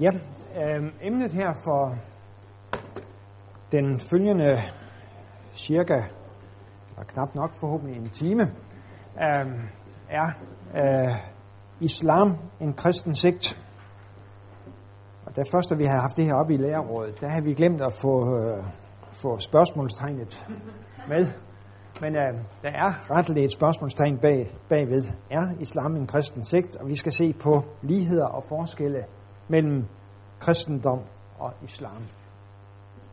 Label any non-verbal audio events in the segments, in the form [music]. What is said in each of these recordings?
Ja, øh, emnet her for den følgende cirka, eller knap nok forhåbentlig en time, øh, er øh, islam en kristen sigt. Og da først, da vi har haft det her oppe i lærerrådet, der har vi glemt at få, øh, få spørgsmålstegnet med. Men øh, der er retteligt et spørgsmålstegn bag, bagved. Er islam en kristen sigt? Og vi skal se på ligheder og forskelle mellem kristendom og islam.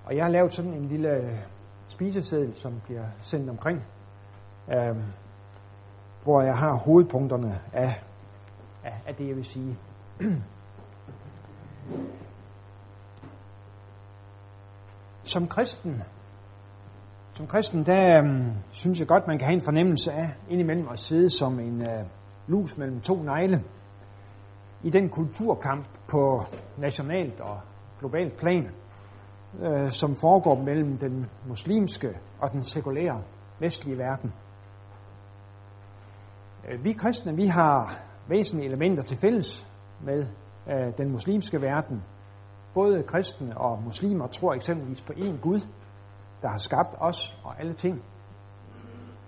Og jeg har lavet sådan en lille øh, spiseseddel, som bliver sendt omkring, øh, hvor jeg har hovedpunkterne af, af, af det, jeg vil sige. [clears throat] Som kristen, som kristen, der øh, synes jeg godt, man kan have en fornemmelse af indimellem at sidde som en øh, lus mellem to negle i den kulturkamp på nationalt og globalt plan, øh, som foregår mellem den muslimske og den sekulære vestlige verden. Øh, vi kristne, vi har væsentlige elementer til fælles med øh, den muslimske verden. Både kristne og muslimer tror eksempelvis på én Gud, der har skabt os og alle ting.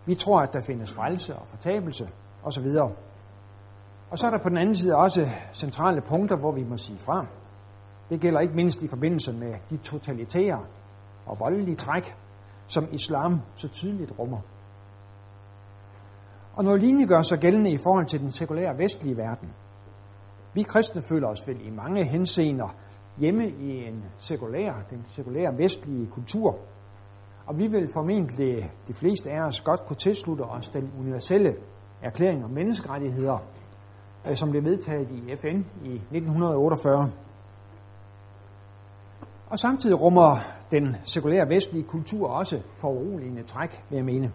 Vi tror, at der findes frelse og fortabelse osv. Og så er der på den anden side også centrale punkter, hvor vi må sige fra. Det gælder ikke mindst i forbindelse med de totalitære og voldelige træk, som islam så tydeligt rummer. Og noget lignende gør sig gældende i forhold til den sekulære vestlige verden. Vi kristne føler os vel i mange henseender hjemme i en sekulær, den sekulære vestlige kultur. Og vi vil formentlig, de fleste af os, godt kunne tilslutte os den universelle erklæring om menneskerettigheder, Øh, som blev vedtaget i FN i 1948. Og samtidig rummer den sekulære vestlige kultur også foruroligende træk, vil jeg mene.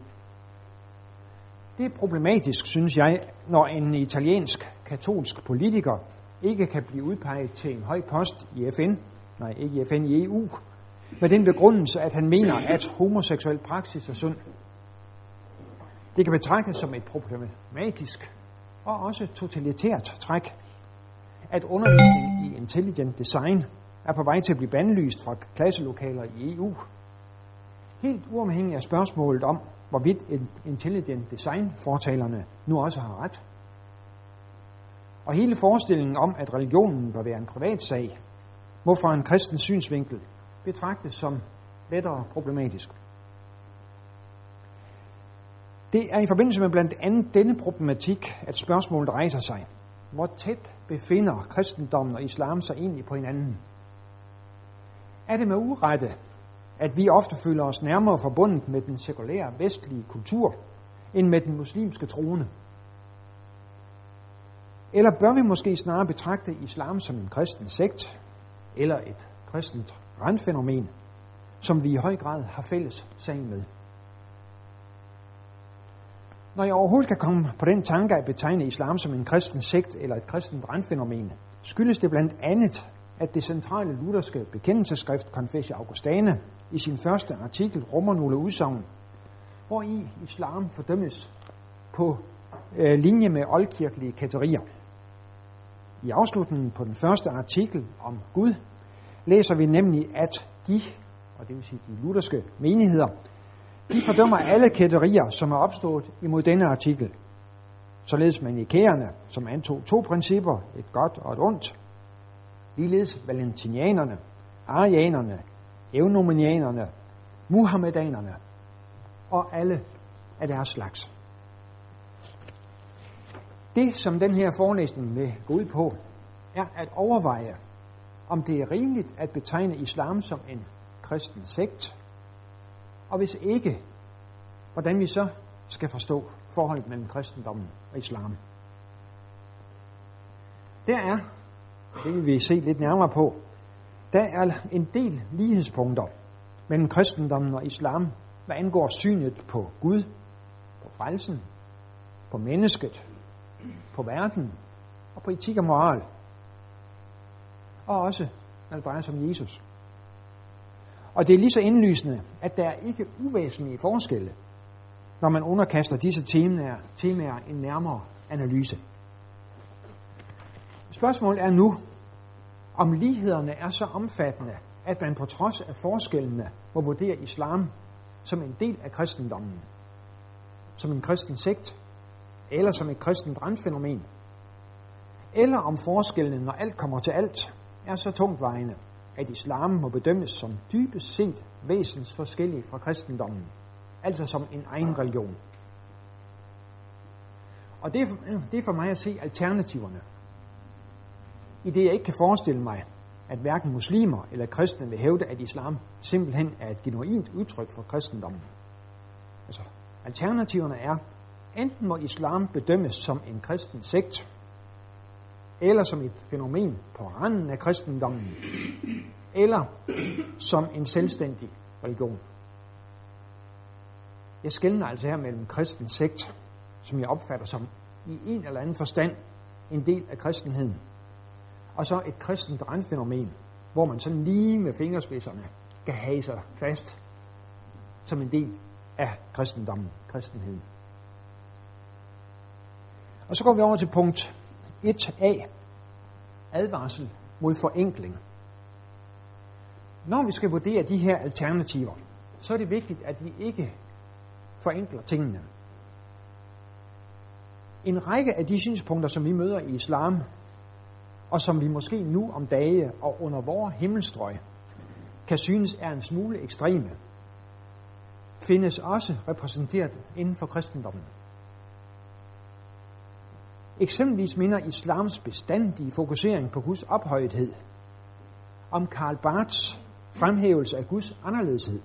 Det er problematisk, synes jeg, når en italiensk katolsk politiker ikke kan blive udpeget til en høj post i FN, nej ikke i FN, i EU, med den begrundelse, at han mener, at homoseksuel praksis er synd. Det kan betragtes som et problematisk og også totalitært træk, at undervisning i intelligent design er på vej til at blive bandlyst fra klasselokaler i EU. Helt uafhængig af spørgsmålet om, hvorvidt intelligent design fortalerne nu også har ret. Og hele forestillingen om, at religionen bør være en privat sag, må fra en kristen synsvinkel betragtes som lettere problematisk. Det er i forbindelse med blandt andet denne problematik, at spørgsmålet rejser sig. Hvor tæt befinder kristendommen og islam sig egentlig på hinanden? Er det med urette, at vi ofte føler os nærmere forbundet med den sekulære vestlige kultur, end med den muslimske troende? Eller bør vi måske snarere betragte islam som en kristen sekt, eller et kristent randfænomen, som vi i høj grad har fælles sag med? Når jeg overhovedet kan komme på den tanke at betegne islam som en kristen sekt eller et kristent randfænomen, skyldes det blandt andet, at det centrale lutherske bekendelseskrift Confessio Augustane i sin første artikel rummer nogle udsagn, hvor i islam fordømmes på øh, linje med oldkirkelige katerier. I afslutningen på den første artikel om Gud læser vi nemlig, at de, og det vil sige de lutherske menigheder, de fordømmer alle kætterier, som er opstået imod denne artikel. Således manikæerne, som antog to principper, et godt og et ondt. Ligeledes valentinianerne, arianerne, eunominianerne, muhammedanerne og alle af deres slags. Det, som den her forelæsning vil gå ud på, er at overveje, om det er rimeligt at betegne islam som en kristen sekt, og hvis ikke, hvordan vi så skal forstå forholdet mellem kristendommen og islam. Der er, det vil vi se lidt nærmere på, der er en del lighedspunkter mellem kristendommen og islam, hvad angår synet på Gud, på frelsen, på mennesket, på verden og på etik og moral. Og også, når det drejer sig om Jesus. Og det er lige så indlysende, at der er ikke uvæsentlige forskelle, når man underkaster disse temaer, temaer en nærmere analyse. Spørgsmålet er nu, om lighederne er så omfattende, at man på trods af forskellene må vurdere islam som en del af kristendommen, som en kristen sekt, eller som et kristent randfænomen, eller om forskellene, når alt kommer til alt, er så tungtvejende, at islam må bedømmes som dybest set væsens forskellig fra kristendommen, altså som en egen religion. Og det er, øh, det er for mig at se alternativerne. I det jeg ikke kan forestille mig, at hverken muslimer eller kristne vil hævde, at islam simpelthen er et genuint udtryk for kristendommen. Altså, alternativerne er, enten må islam bedømmes som en kristen sekt, eller som et fænomen på randen af kristendommen, eller som en selvstændig religion. Jeg skældner altså her mellem kristen sekt, som jeg opfatter som i en eller anden forstand en del af kristenheden, og så et kristent randfænomen, hvor man sådan lige med fingerspidserne kan have sig fast som en del af kristendommen, kristenheden. Og så går vi over til punkt 1a. Advarsel mod forenkling. Når vi skal vurdere de her alternativer, så er det vigtigt, at vi ikke forenkler tingene. En række af de synspunkter, som vi møder i islam, og som vi måske nu om dage og under vores himmelstrøg kan synes er en smule ekstreme, findes også repræsenteret inden for kristendommen. Eksempelvis minder islams bestandige fokusering på Guds ophøjethed om Karl Barths fremhævelse af Guds anderledeshed.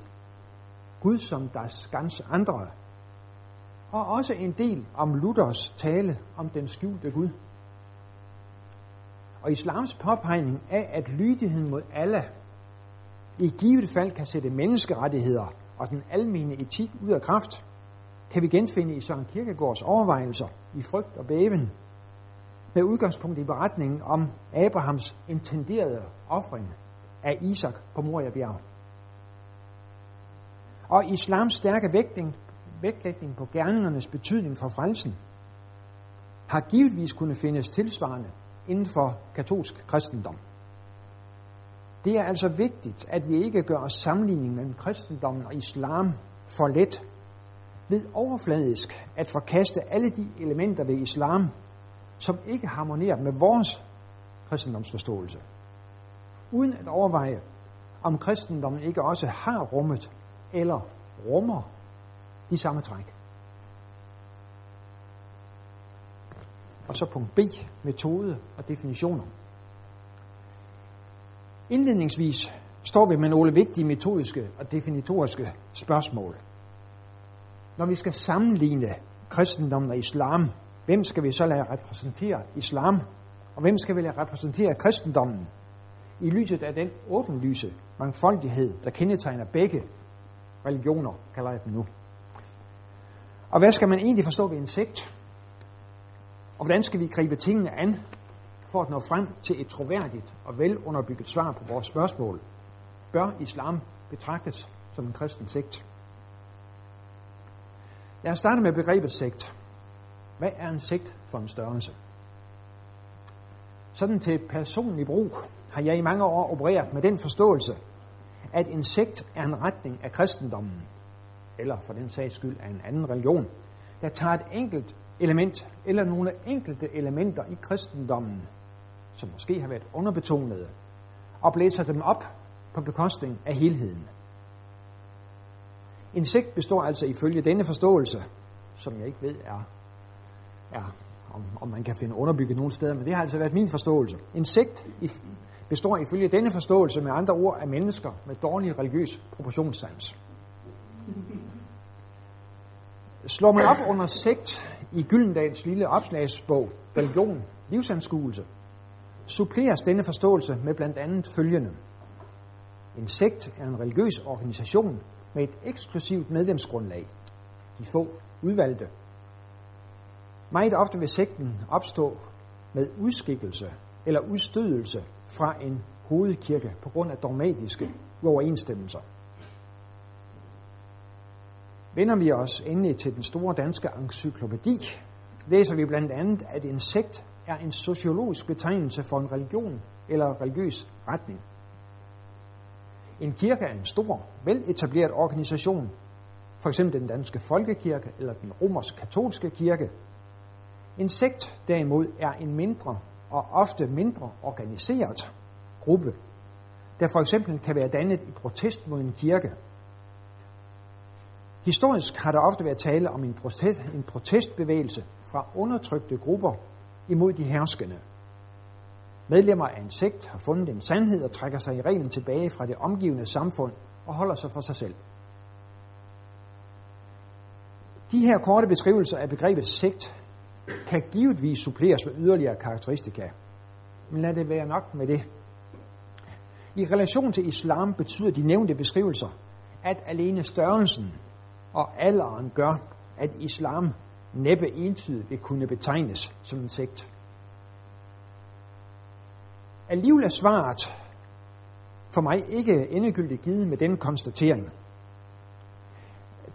Gud som deres ganske andre. Og også en del om Luthers tale om den skjulte Gud. Og islams påpegning af, at lydigheden mod Allah i givet fald kan sætte menneskerettigheder og den almene etik ud af kraft, kan vi genfinde i Søren Kirkegårds overvejelser i frygt og bæven, med udgangspunkt i beretningen om Abrahams intenderede offring af Isak på Moria bjerg. Og islams stærke vægtning, vægtlægning på gerningernes betydning for frelsen har givetvis kunne findes tilsvarende inden for katolsk kristendom. Det er altså vigtigt, at vi ikke gør sammenligningen sammenligning mellem kristendommen og islam for let ved overfladisk at forkaste alle de elementer ved islam, som ikke harmonerer med vores kristendomsforståelse, uden at overveje, om kristendommen ikke også har rummet eller rummer de samme træk. Og så punkt B, metode og definitioner. Indledningsvis står vi med nogle vigtige metodiske og definitoriske spørgsmål. Når vi skal sammenligne kristendommen og islam, hvem skal vi så lade repræsentere islam, og hvem skal vi lade repræsentere kristendommen? I lyset af den åbenlyse mangfoldighed, der kendetegner begge religioner, kalder jeg dem nu. Og hvad skal man egentlig forstå ved en sekt? Og hvordan skal vi gribe tingene an, for at nå frem til et troværdigt og velunderbygget svar på vores spørgsmål? Bør islam betragtes som en kristen sekt? Lad os starte med begrebet sekt. Hvad er en sekt for en størrelse? Sådan til personlig brug har jeg i mange år opereret med den forståelse, at en sekt er en retning af kristendommen, eller for den sags skyld af en anden religion, der tager et enkelt element, eller nogle enkelte elementer i kristendommen, som måske har været underbetonede, og blæser dem op på bekostning af helheden. Insekt består altså ifølge denne forståelse, som jeg ikke ved er, er om, om man kan finde underbygget nogle steder, men det har altså været min forståelse. Insekt består ifølge denne forståelse med andre ord af mennesker med dårlig religiøs proportionssans. Slår man op under sekt i Gyldendals lille opslagsbog, Religion, livsanskuelse, suppleres denne forståelse med blandt andet følgende. En sekt er en religiøs organisation med et eksklusivt medlemsgrundlag. De få udvalgte. Meget ofte vil sekten opstå med udskikkelse eller udstødelse fra en hovedkirke på grund af dogmatiske uoverensstemmelser. Vender vi os endelig til den store danske encyklopædi, læser vi blandt andet, at en sekt er en sociologisk betegnelse for en religion eller religiøs retning. En kirke er en stor, veletableret organisation, for eksempel den danske folkekirke eller den romersk-katolske kirke. En sekt derimod er en mindre og ofte mindre organiseret gruppe, der for eksempel kan være dannet i protest mod en kirke. Historisk har der ofte været tale om en, protest, en protestbevægelse fra undertrykte grupper imod de herskende. Medlemmer af en sekt har fundet en sandhed og trækker sig i reglen tilbage fra det omgivende samfund og holder sig for sig selv. De her korte beskrivelser af begrebet sekt kan givetvis suppleres med yderligere karakteristika. Men lad det være nok med det. I relation til islam betyder de nævnte beskrivelser, at alene størrelsen og alderen gør, at islam næppe entydigt vil kunne betegnes som en sekt. Alligevel er svaret for mig ikke endegyldigt givet med den konstatering.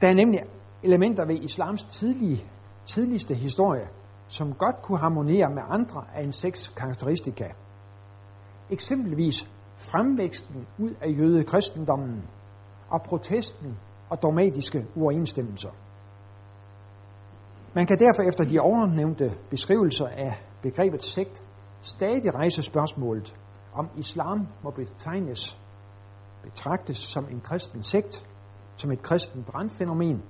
Der er nemlig elementer ved islams tidlige, tidligste historie, som godt kunne harmonere med andre af en seks karakteristika. Eksempelvis fremvæksten ud af jødekristendommen og protesten og dogmatiske uoverensstemmelser. Man kan derfor efter de overnævnte beskrivelser af begrebet sekt stadig rejse spørgsmålet, om islam må betegnes, betragtes som en kristen sekt, som et kristen brandfænomen,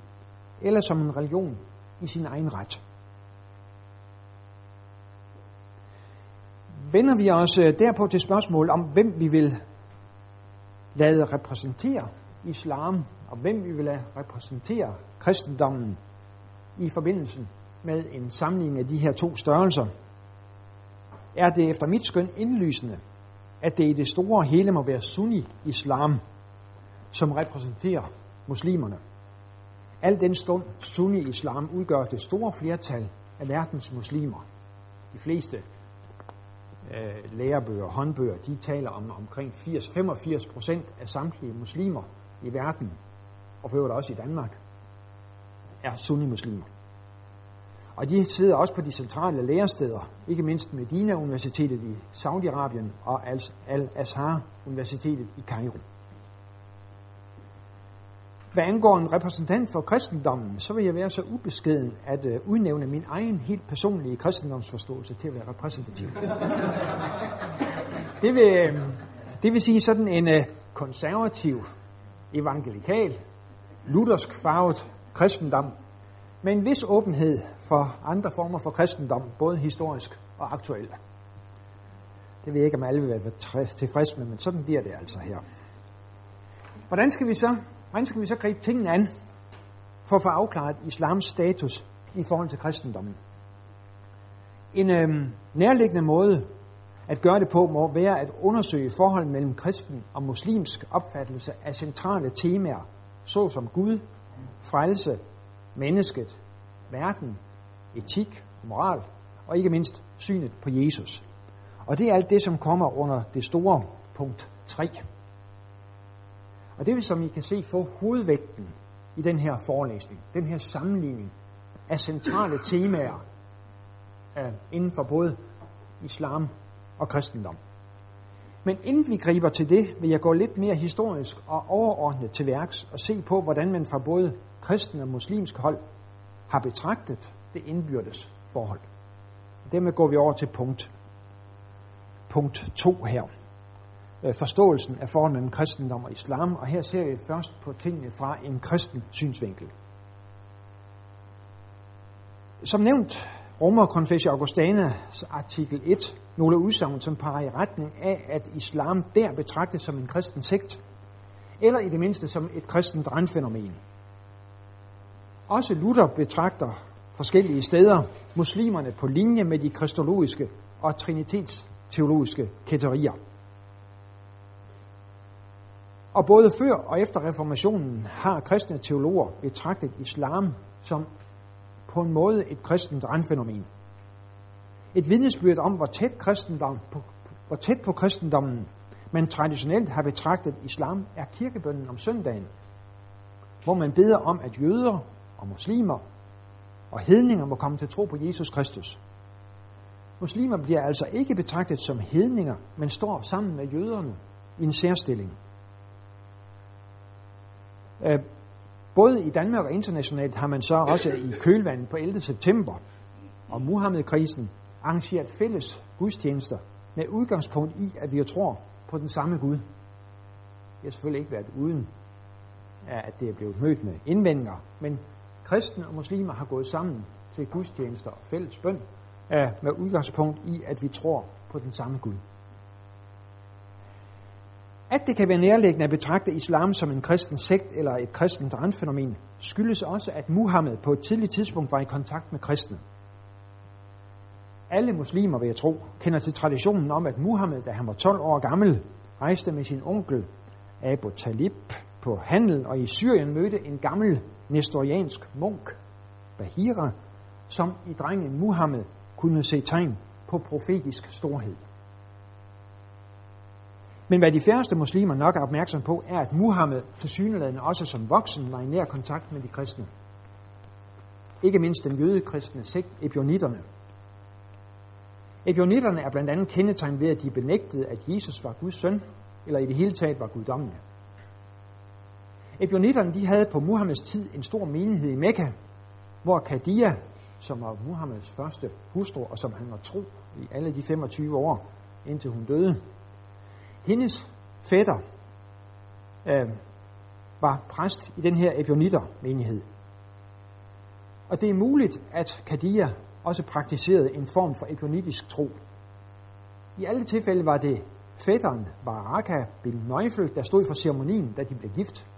eller som en religion i sin egen ret. Vender vi os øh, derpå til spørgsmål om, hvem vi vil lade repræsentere islam, og hvem vi vil lade repræsentere kristendommen i forbindelse med en samling af de her to størrelser, er det efter mit skøn indlysende, at det i det store hele må være sunni-islam, som repræsenterer muslimerne. Al den stund sunni-islam udgør det store flertal af verdens muslimer. De fleste øh, lærebøger, håndbøger, de taler om omkring 80-85 procent af samtlige muslimer i verden, og for også i Danmark, er sunni-muslimer. Og de sidder også på de centrale læresteder, ikke mindst Medina Universitetet i Saudi-Arabien og Al-Azhar Universitetet i Kairo. Hvad angår en repræsentant for kristendommen, så vil jeg være så ubeskeden at øh, udnævne min egen helt personlige kristendomsforståelse til at være repræsentativ. det, vil, øh, det vil sige sådan en øh, konservativ, evangelikal, luthersk farvet kristendom, med en vis åbenhed for andre former for kristendom, både historisk og aktuelt. Det ved jeg ikke, om alle vil være tilfredse med, men sådan bliver det altså her. Hvordan skal vi så, hvordan skal vi så gribe tingene an for at få afklaret islams status i forhold til kristendommen? En øhm, nærliggende måde at gøre det på må være at undersøge forholdet mellem kristen og muslimsk opfattelse af centrale temaer, såsom Gud, frelse, mennesket, verden, etik, moral og ikke mindst synet på Jesus. Og det er alt det, som kommer under det store punkt 3. Og det vil, som I kan se, få hovedvægten i den her forelæsning, den her sammenligning af centrale temaer uh, inden for både islam og kristendom. Men inden vi griber til det, vil jeg gå lidt mere historisk og overordnet til værks og se på, hvordan man fra både kristen og muslimsk hold har betragtet det indbyrdes forhold. Dermed går vi over til punkt, punkt 2 her. Øh, forståelsen af forholdet mellem kristendom og islam, og her ser vi først på tingene fra en kristen synsvinkel. Som nævnt rummer Confessio Augustanas artikel 1 nogle udsagn, som peger i retning af, at islam der betragtes som en kristen sekt, eller i det mindste som et kristent randfænomen. Også Luther betragter forskellige steder muslimerne på linje med de kristologiske og trinitetsteologiske kætterier. Og både før og efter reformationen har kristne teologer betragtet islam som på en måde et kristent randfænomen. Et vidnesbyrd om, hvor tæt, kristendom, hvor tæt på kristendommen man traditionelt har betragtet islam, er kirkebønnen om søndagen, hvor man beder om, at jøder og muslimer og hedninger må komme til tro på Jesus Kristus. Muslimer bliver altså ikke betragtet som hedninger, men står sammen med jøderne i en særstilling. Øh, både i Danmark og internationalt har man så også i kølvandet på 11. september og Muhammed-krisen arrangeret fælles gudstjenester med udgangspunkt i, at vi tror på den samme Gud. Det har selvfølgelig ikke været uden, at det er blevet mødt med indvendinger, men kristne og muslimer har gået sammen til gudstjenester og fælles bøn med udgangspunkt i, at vi tror på den samme Gud. At det kan være nærliggende at betragte islam som en kristen sekt eller et kristent randfænomen, skyldes også, at Muhammed på et tidligt tidspunkt var i kontakt med kristne. Alle muslimer, vil jeg tro, kender til traditionen om, at Muhammed, da han var 12 år gammel, rejste med sin onkel Abu Talib på handel og i Syrien mødte en gammel nestoriansk munk, Bahira, som i drengen Muhammed kunne se tegn på profetisk storhed. Men hvad de færreste muslimer nok er opmærksom på, er, at Muhammed til syneladende også som voksen var i nær kontakt med de kristne. Ikke mindst den jødekristne sekt, ebionitterne. Ebionitterne er blandt andet kendetegnet ved, at de benægtede, at Jesus var Guds søn, eller i det hele taget var guddommelig. Ebionitterne de havde på Muhammeds tid en stor menighed i Mekka, hvor Kadia, som var Muhammeds første hustru, og som han var tro i alle de 25 år, indtil hun døde, hendes fætter øh, var præst i den her Ebionitter-menighed. Og det er muligt, at Kadia også praktiserede en form for ebionitisk tro. I alle tilfælde var det fætteren Baraka bin Neufel, der stod for ceremonien, da de blev gift.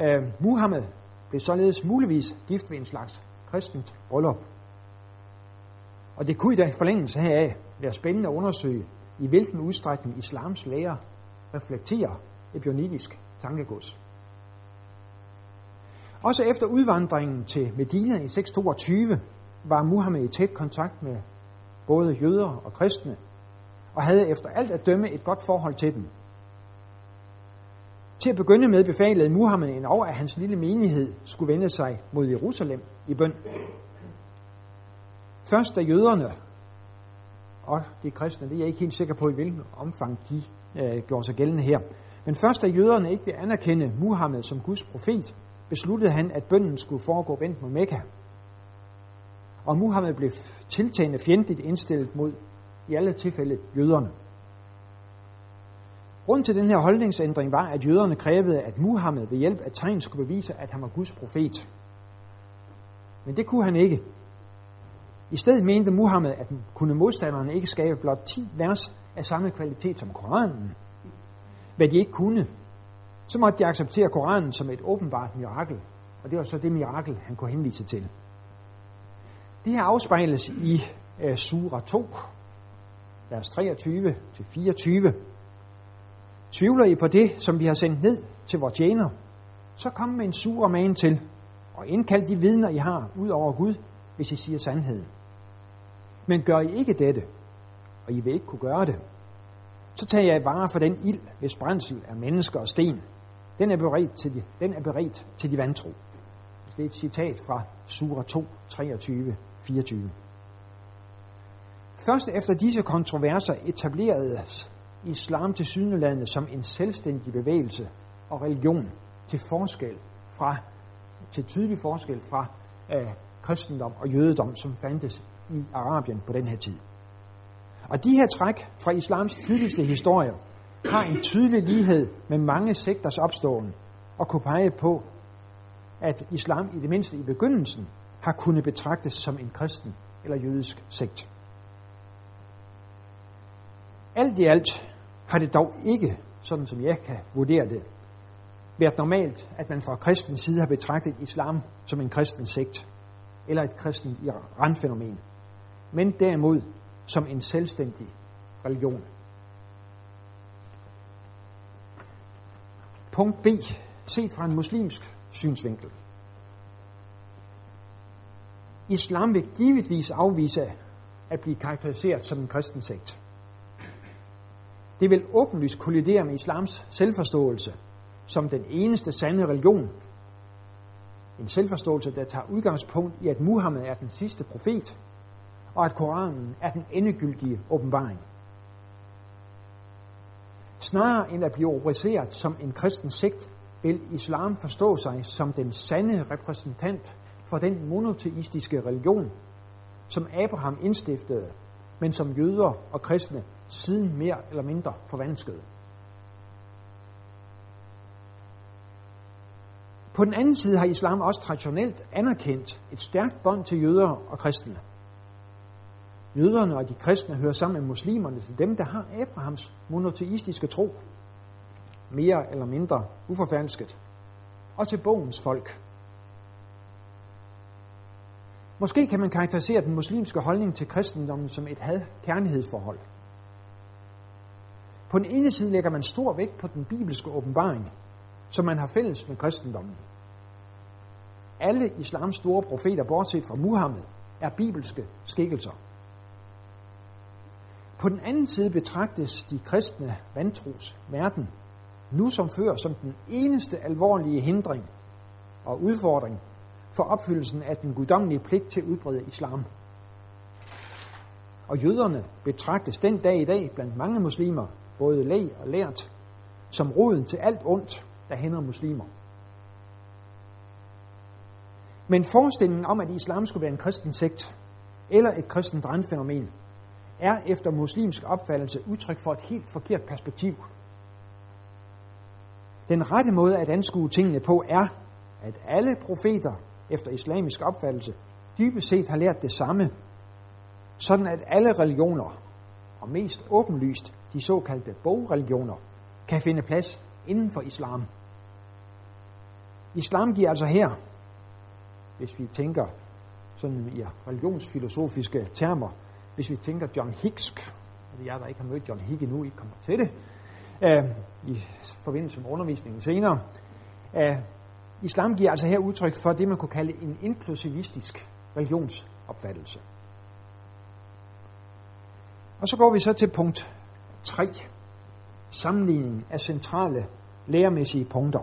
Øh, Muhammed blev således muligvis gift ved en slags kristent bryllup. Og det kunne i dag forlængelse heraf være spændende at undersøge, i hvilken udstrækning islams lærer reflekterer ebionitisk tankegods. Også efter udvandringen til Medina i 622 var Muhammed i tæt kontakt med både jøder og kristne, og havde efter alt at dømme et godt forhold til dem. Til at begynde med befalede Muhammed en over, at hans lille menighed skulle vende sig mod Jerusalem i bøn. Først da jøderne og de kristne, det er jeg ikke helt sikker på, i hvilken omfang de øh, gjorde sig gældende her. Men først da jøderne ikke vil anerkende Muhammed som Guds profet, besluttede han, at bønnen skulle foregå vendt mod Mekka. Og Muhammed blev tiltagende fjendtligt indstillet mod i alle tilfælde jøderne. Grunden til den her holdningsændring var, at jøderne krævede, at Muhammed ved hjælp af tegn skulle bevise, at han var Guds profet. Men det kunne han ikke. I stedet mente Muhammed, at kunne modstanderne ikke skabe blot 10 vers af samme kvalitet som Koranen. Hvad de ikke kunne, så måtte de acceptere Koranen som et åbenbart mirakel. Og det var så det mirakel, han kunne henvise til. Det her afspejles i uh, Sura 2, vers 23-24. Tvivler I på det, som vi har sendt ned til vores tjener, så kom med en sur man til, og indkald de vidner, I har, ud over Gud, hvis I siger sandheden. Men gør I ikke dette, og I vil ikke kunne gøre det, så tager jeg vare for den ild, hvis brændsel er mennesker og sten. Den er beredt til de, den er beredt til de vantro. Det er et citat fra Sura 2, 23, 24. Først efter disse kontroverser etableredes islam til synelandet som en selvstændig bevægelse og religion til forskel fra til tydelig forskel fra øh, kristendom og jødedom, som fandtes i Arabien på den her tid. Og de her træk fra islams tidligste historie har en tydelig lighed med mange sekters opståen og kunne pege på, at islam i det mindste i begyndelsen har kunnet betragtes som en kristen eller jødisk sekt. Alt i alt har det dog ikke, sådan som jeg kan vurdere det, været normalt, at man fra kristens side har betragtet islam som en kristen sekt eller et kristen randfænomen, men derimod som en selvstændig religion. Punkt B. Set fra en muslimsk synsvinkel. Islam vil givetvis afvise at blive karakteriseret som en kristen sekt. Det vil åbenlyst kollidere med islams selvforståelse som den eneste sande religion. En selvforståelse, der tager udgangspunkt i, at Muhammed er den sidste profet, og at Koranen er den endegyldige åbenbaring. Snarere end at blive rubriceret som en kristen sekt, vil islam forstå sig som den sande repræsentant for den monoteistiske religion, som Abraham indstiftede, men som jøder og kristne siden mere eller mindre forvanskede. På den anden side har islam også traditionelt anerkendt et stærkt bånd til jøder og kristne. Jøderne og de kristne hører sammen med muslimerne til dem, der har Abrahams monoteistiske tro, mere eller mindre uforfalsket, og til bogens folk. Måske kan man karakterisere den muslimske holdning til kristendommen som et had-kærlighedsforhold. På den ene side lægger man stor vægt på den bibelske åbenbaring, som man har fælles med kristendommen. Alle islams store profeter, bortset fra Muhammed, er bibelske skikkelser. På den anden side betragtes de kristne vantros verden nu som før som den eneste alvorlige hindring og udfordring for opfyldelsen af den guddommelige pligt til at udbrede islam. Og jøderne betragtes den dag i dag blandt mange muslimer, både læg og lært, som roden til alt ondt, der hænder muslimer. Men forestillingen om, at islam skulle være en kristen sekt, eller et kristent randfænomen, er efter muslimsk opfattelse udtryk for et helt forkert perspektiv. Den rette måde at anskue tingene på er, at alle profeter efter islamisk opfattelse dybest set har lært det samme, sådan at alle religioner, og mest åbenlyst de såkaldte bogreligioner, kan finde plads inden for islam. Islam giver altså her, hvis vi tænker sådan i religionsfilosofiske termer, hvis vi tænker John Hicks, og det er der ikke har mødt John Hicks endnu, I kommer til det, øh, i forbindelse med undervisningen senere. øh, islam giver altså her udtryk for det, man kunne kalde en inklusivistisk religionsopfattelse. Og så går vi så til punkt 3. Sammenligning af centrale læremæssige punkter.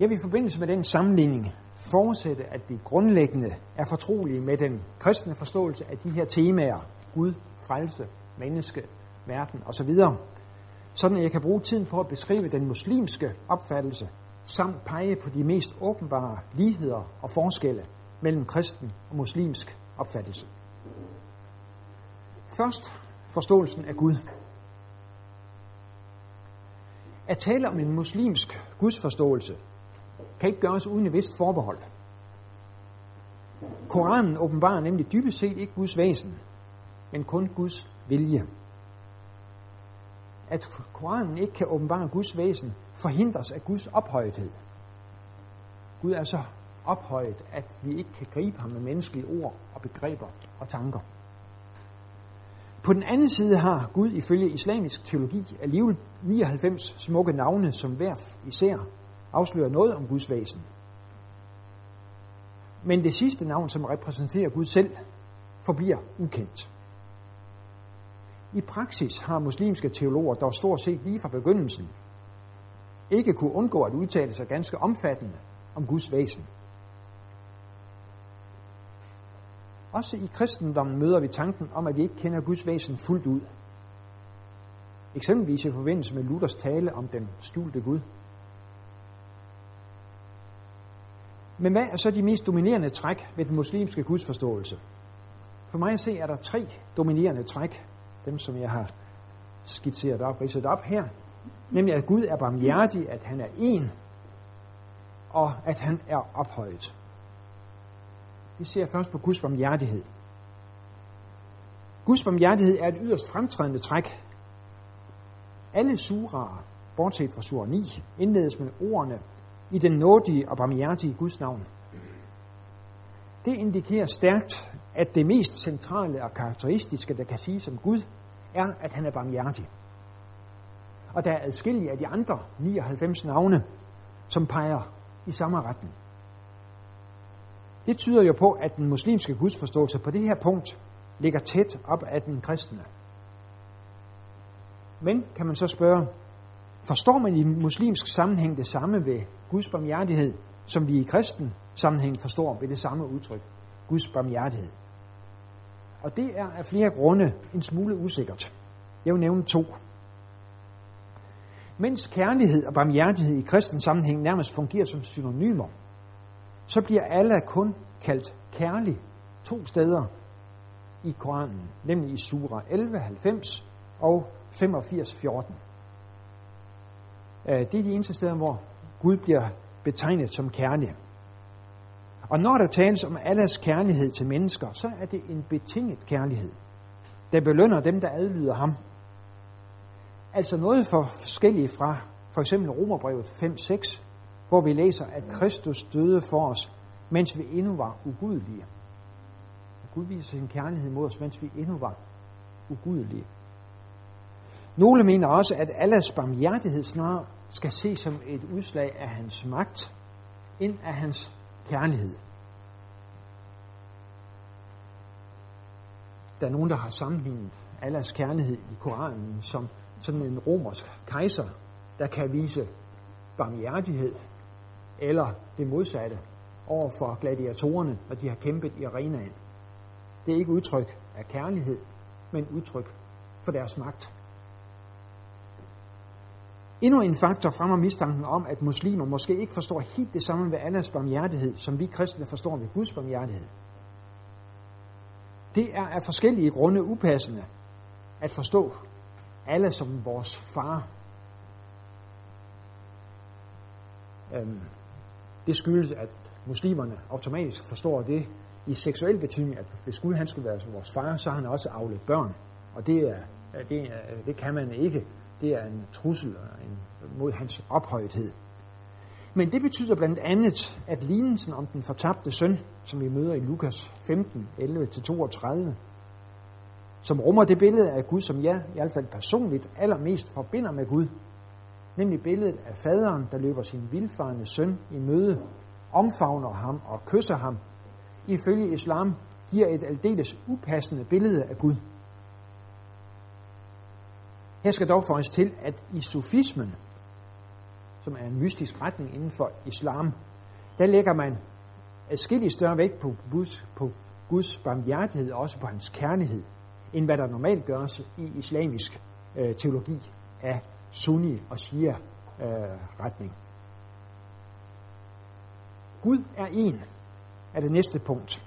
Jeg vil i forbindelse med den sammenligning forudsætte, at vi grundlæggende er fortrolige med den kristne forståelse af de her temaer, Gud, frelse, menneske, verden osv., sådan at jeg kan bruge tiden på at beskrive den muslimske opfattelse, samt pege på de mest åbenbare ligheder og forskelle mellem kristen og muslimsk opfattelse. Først forståelsen af Gud. At tale om en muslimsk gudsforståelse kan ikke gøres uden et vist forbehold. Koranen åbenbarer nemlig dybest set ikke Guds væsen, men kun Guds vilje. At Koranen ikke kan åbenbare Guds væsen, forhindres af Guds ophøjethed. Gud er så ophøjet, at vi ikke kan gribe ham med menneskelige ord og begreber og tanker. På den anden side har Gud ifølge islamisk teologi alligevel 99 smukke navne, som hver især afslører noget om Guds væsen. Men det sidste navn, som repræsenterer Gud selv, forbliver ukendt. I praksis har muslimske teologer dog stort set lige fra begyndelsen ikke kunne undgå at udtale sig ganske omfattende om Guds væsen. Også i kristendommen møder vi tanken om, at vi ikke kender Guds væsen fuldt ud. Eksempelvis i forbindelse med Luthers tale om den skjulte Gud. Men hvad er så de mest dominerende træk ved den muslimske gudsforståelse? For mig at se er der tre dominerende træk, dem som jeg har skitseret op, ridset op her. Nemlig at Gud er barmhjertig, at han er en, og at han er ophøjet. Vi ser først på Guds barmhjertighed. Guds barmhjertighed er et yderst fremtrædende træk. Alle suraer, bortset fra sur 9, indledes med ordene i den nådige og barmhjertige Guds navn. Det indikerer stærkt, at det mest centrale og karakteristiske, der kan siges om Gud, er, at han er barmhjertig. Og der er adskillige af de andre 99 navne, som peger i samme retning. Det tyder jo på, at den muslimske gudsforståelse på det her punkt ligger tæt op af den kristne. Men kan man så spørge, forstår man i muslimsk sammenhæng det samme ved Guds barmhjertighed, som vi i kristen sammenhæng forstår ved det samme udtryk, Guds barmhjertighed. Og det er af flere grunde en smule usikkert. Jeg vil nævne to. Mens kærlighed og barmhjertighed i kristen sammenhæng nærmest fungerer som synonymer, så bliver Allah kun kaldt kærlig to steder i Koranen, nemlig i sura 11:90 og 85:14. Øh, det er de eneste steder, hvor Gud bliver betegnet som kærlig. Og når der tales om Allahs kærlighed til mennesker, så er det en betinget kærlighed, der belønner dem, der adlyder ham. Altså noget for forskelligt fra for eksempel Romerbrevet 5.6, hvor vi læser, at Kristus døde for os, mens vi endnu var ugudelige. Gud viser sin kærlighed mod os, mens vi endnu var ugudelige. Nogle mener også, at Allahs barmhjertighed snarere skal ses som et udslag af hans magt, end af hans kærlighed. Der er nogen, der har sammenlignet Allahs kærlighed i Koranen som sådan en romersk kejser, der kan vise barmhjertighed, eller det modsatte, over for gladiatorerne, når de har kæmpet i arenaen. Det er ikke udtryk af kærlighed, men udtryk for deres magt. Endnu en faktor fremmer mistanken om, at muslimer måske ikke forstår helt det samme ved Allahs barmhjertighed, som vi kristne forstår ved Guds barmhjertighed. Det er af forskellige grunde upassende at forstå Allah som vores far. Øhm, det skyldes, at muslimerne automatisk forstår det i seksuel betydning, at hvis Gud han skulle være som vores far, så har han også avlet børn. Og det, er, det, er, det kan man ikke. Det er en trussel en, mod hans ophøjethed. Men det betyder blandt andet, at lignelsen om den fortabte søn, som vi møder i Lukas 15, 11-32, som rummer det billede af Gud, som jeg i hvert fald personligt allermest forbinder med Gud, nemlig billedet af faderen, der løber sin vildfarende søn i møde, omfavner ham og kysser ham, ifølge islam giver et aldeles upassende billede af Gud. Her skal dog føjes til, at i sufismen, som er en mystisk retning inden for islam, der lægger man adskillig større vægt på Guds, på Guds barmhjertighed og også på hans kærlighed, end hvad der normalt gøres i islamisk øh, teologi af sunni og shia øh, retning. Gud er en er det næste punkt.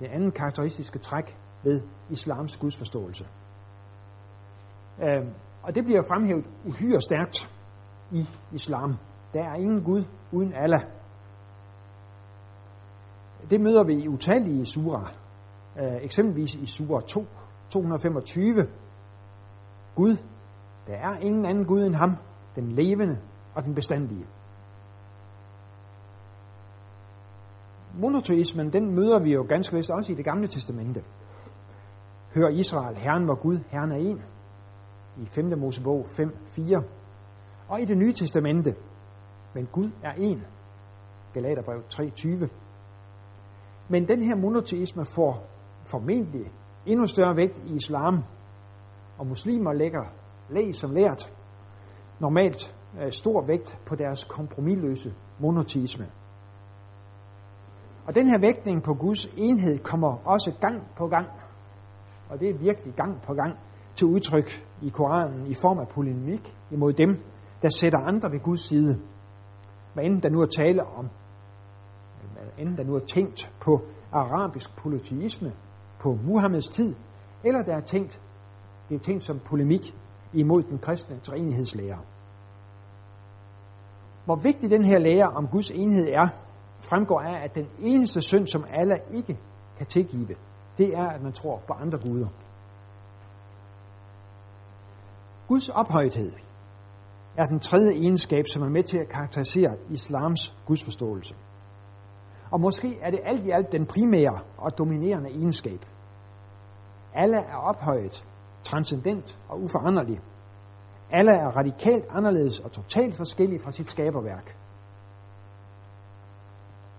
Det andet karakteristiske træk ved islams gudsforståelse. Øh, og det bliver fremhævet uhyre stærkt i islam. Der er ingen Gud uden Allah. Det møder vi i utallige surer. Øh, eksempelvis i sura 2, 225. Gud, der er ingen anden Gud end ham, den levende og den bestandige. Monoteismen, den møder vi jo ganske vist også i det gamle testamente. Hør Israel, Herren var Gud, Herren er en. I 5. Mosebog 5.4. Og i det nye testamente, men Gud er en. Galaterbrev 3.20. Men den her monoteisme får formentlig endnu større vægt i islam, og muslimer lægger læg som lært normalt øh, stor vægt på deres kompromilløse monoteisme. Og den her vægtning på Guds enhed kommer også gang på gang, og det er virkelig gang på gang, til udtryk i Koranen i form af polemik imod dem, der sætter andre ved Guds side. Hvad enten der nu er tale om, enten der nu er tænkt på arabisk polyteisme på Muhammeds tid, eller der er tænkt, det er tænkt som polemik imod den kristne treenighedslære. Hvor vigtig den her lære om Guds enhed er, fremgår af, at den eneste synd, som alle ikke kan tilgive, det er, at man tror på andre guder. Guds ophøjthed er den tredje egenskab, som er med til at karakterisere islams gudsforståelse. Og måske er det alt i alt den primære og dominerende egenskab. Alle er ophøjet, transcendent og uforanderlig. Alle er radikalt anderledes og totalt forskellige fra sit skaberværk.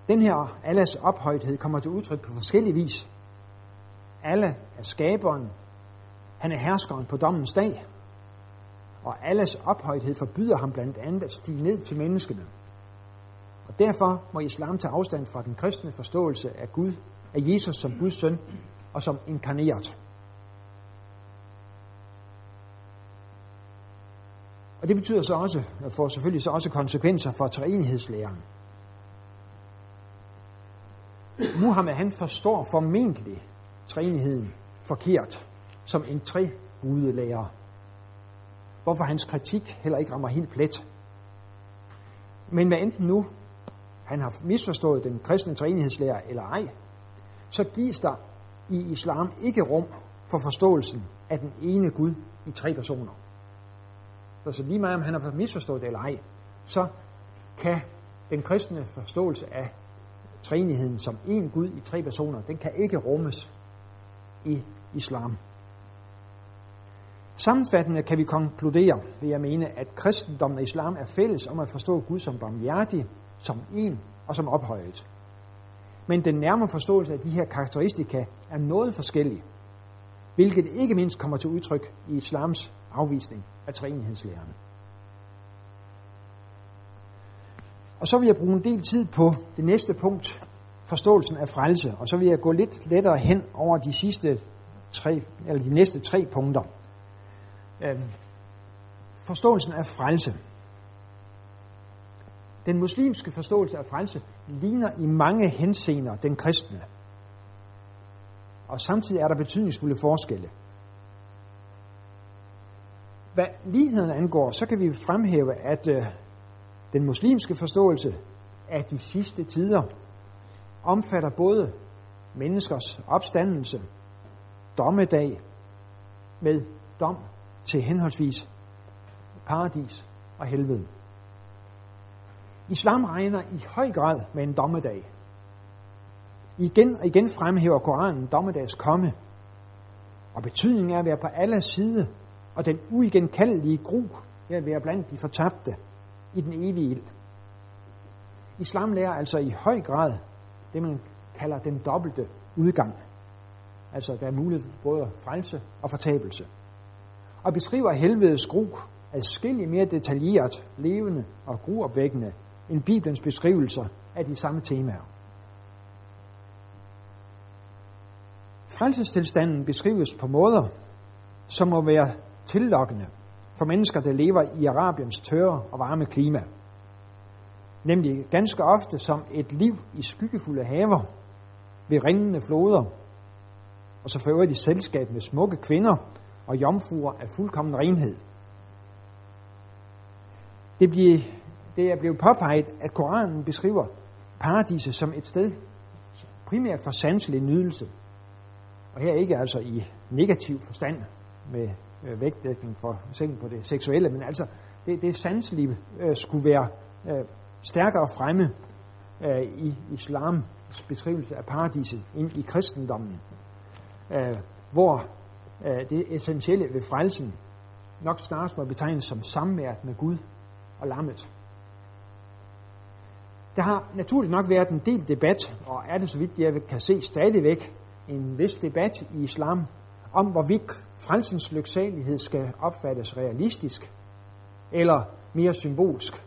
Den her alles ophøjthed kommer til udtryk på forskellige vis. Allah er skaberen. Han er herskeren på dommens dag. Og alles ophøjthed forbyder ham blandt andet at stige ned til menneskene. Og derfor må islam tage afstand fra den kristne forståelse af Gud, af Jesus som Guds søn og som inkarneret. Og det betyder så også, og får selvfølgelig så også konsekvenser for træenighedslæren. Muhammed han forstår formentlig træenigheden forkert som en tregudelærer, hvorfor hans kritik heller ikke rammer helt plet. Men hvad enten nu han har misforstået den kristne træenighedslærer eller ej, så gives der i islam ikke rum for forståelsen af den ene Gud i tre personer. Så lige meget om han har misforstået det eller ej, så kan den kristne forståelse af træenigheden som en Gud i tre personer, den kan ikke rummes i islam. Sammenfattende kan vi konkludere, vil jeg mene, at kristendommen og islam er fælles om at forstå Gud som barmhjertig, som en og som ophøjet. Men den nærmere forståelse af de her karakteristika er noget forskellig, hvilket ikke mindst kommer til udtryk i islams afvisning af træenighedslæren. Og så vil jeg bruge en del tid på det næste punkt, forståelsen af frelse, og så vil jeg gå lidt lettere hen over de sidste tre, eller de næste tre punkter øh, forståelsen af frelse. Den muslimske forståelse af frelse ligner i mange henseender den kristne. Og samtidig er der betydningsfulde forskelle. Hvad ligheden angår, så kan vi fremhæve, at øh, den muslimske forståelse af de sidste tider omfatter både menneskers opstandelse, dommedag med dom til henholdsvis paradis og helvede. Islam regner i høj grad med en dommedag. Igen og igen fremhæver Koranen dommedags komme, og betydningen er at være på alle sider, og den uigenkaldelige gru ved at være blandt de fortabte i den evige ild. Islam lærer altså i høj grad det, man kalder den dobbelte udgang. Altså, der er mulighed for både frelse og fortabelse. Og beskriver helvedes gru adskilligt mere detaljeret, levende og gruopvækkende end Bibelens beskrivelser af de samme temaer. Frelsestilstanden beskrives på måder, som må være tillokkende for mennesker, der lever i Arabiens tørre og varme klima. Nemlig ganske ofte som et liv i skyggefulde haver, ved ringende floder, og så for øvrigt i selskab med smukke kvinder og jomfruer af fuldkommen renhed. Det, bliver, det er blevet påpeget, at Koranen beskriver paradiset som et sted primært for sanselig nydelse. Og her ikke altså i negativ forstand med øh, vægtdækning for eksempel på det seksuelle, men altså det, det sanselige øh, skulle være øh, stærkere fremme øh, i islams beskrivelse af paradiset ind i kristendommen, øh, hvor Øh, det essentielle ved frelsen nok snarest må betegnes som samværet med Gud og lammet. Der har naturligt nok været en del debat, og er det så vidt jeg kan se stadigvæk en vis debat i islam, om hvorvidt frelsens lyksalighed skal opfattes realistisk eller mere symbolsk.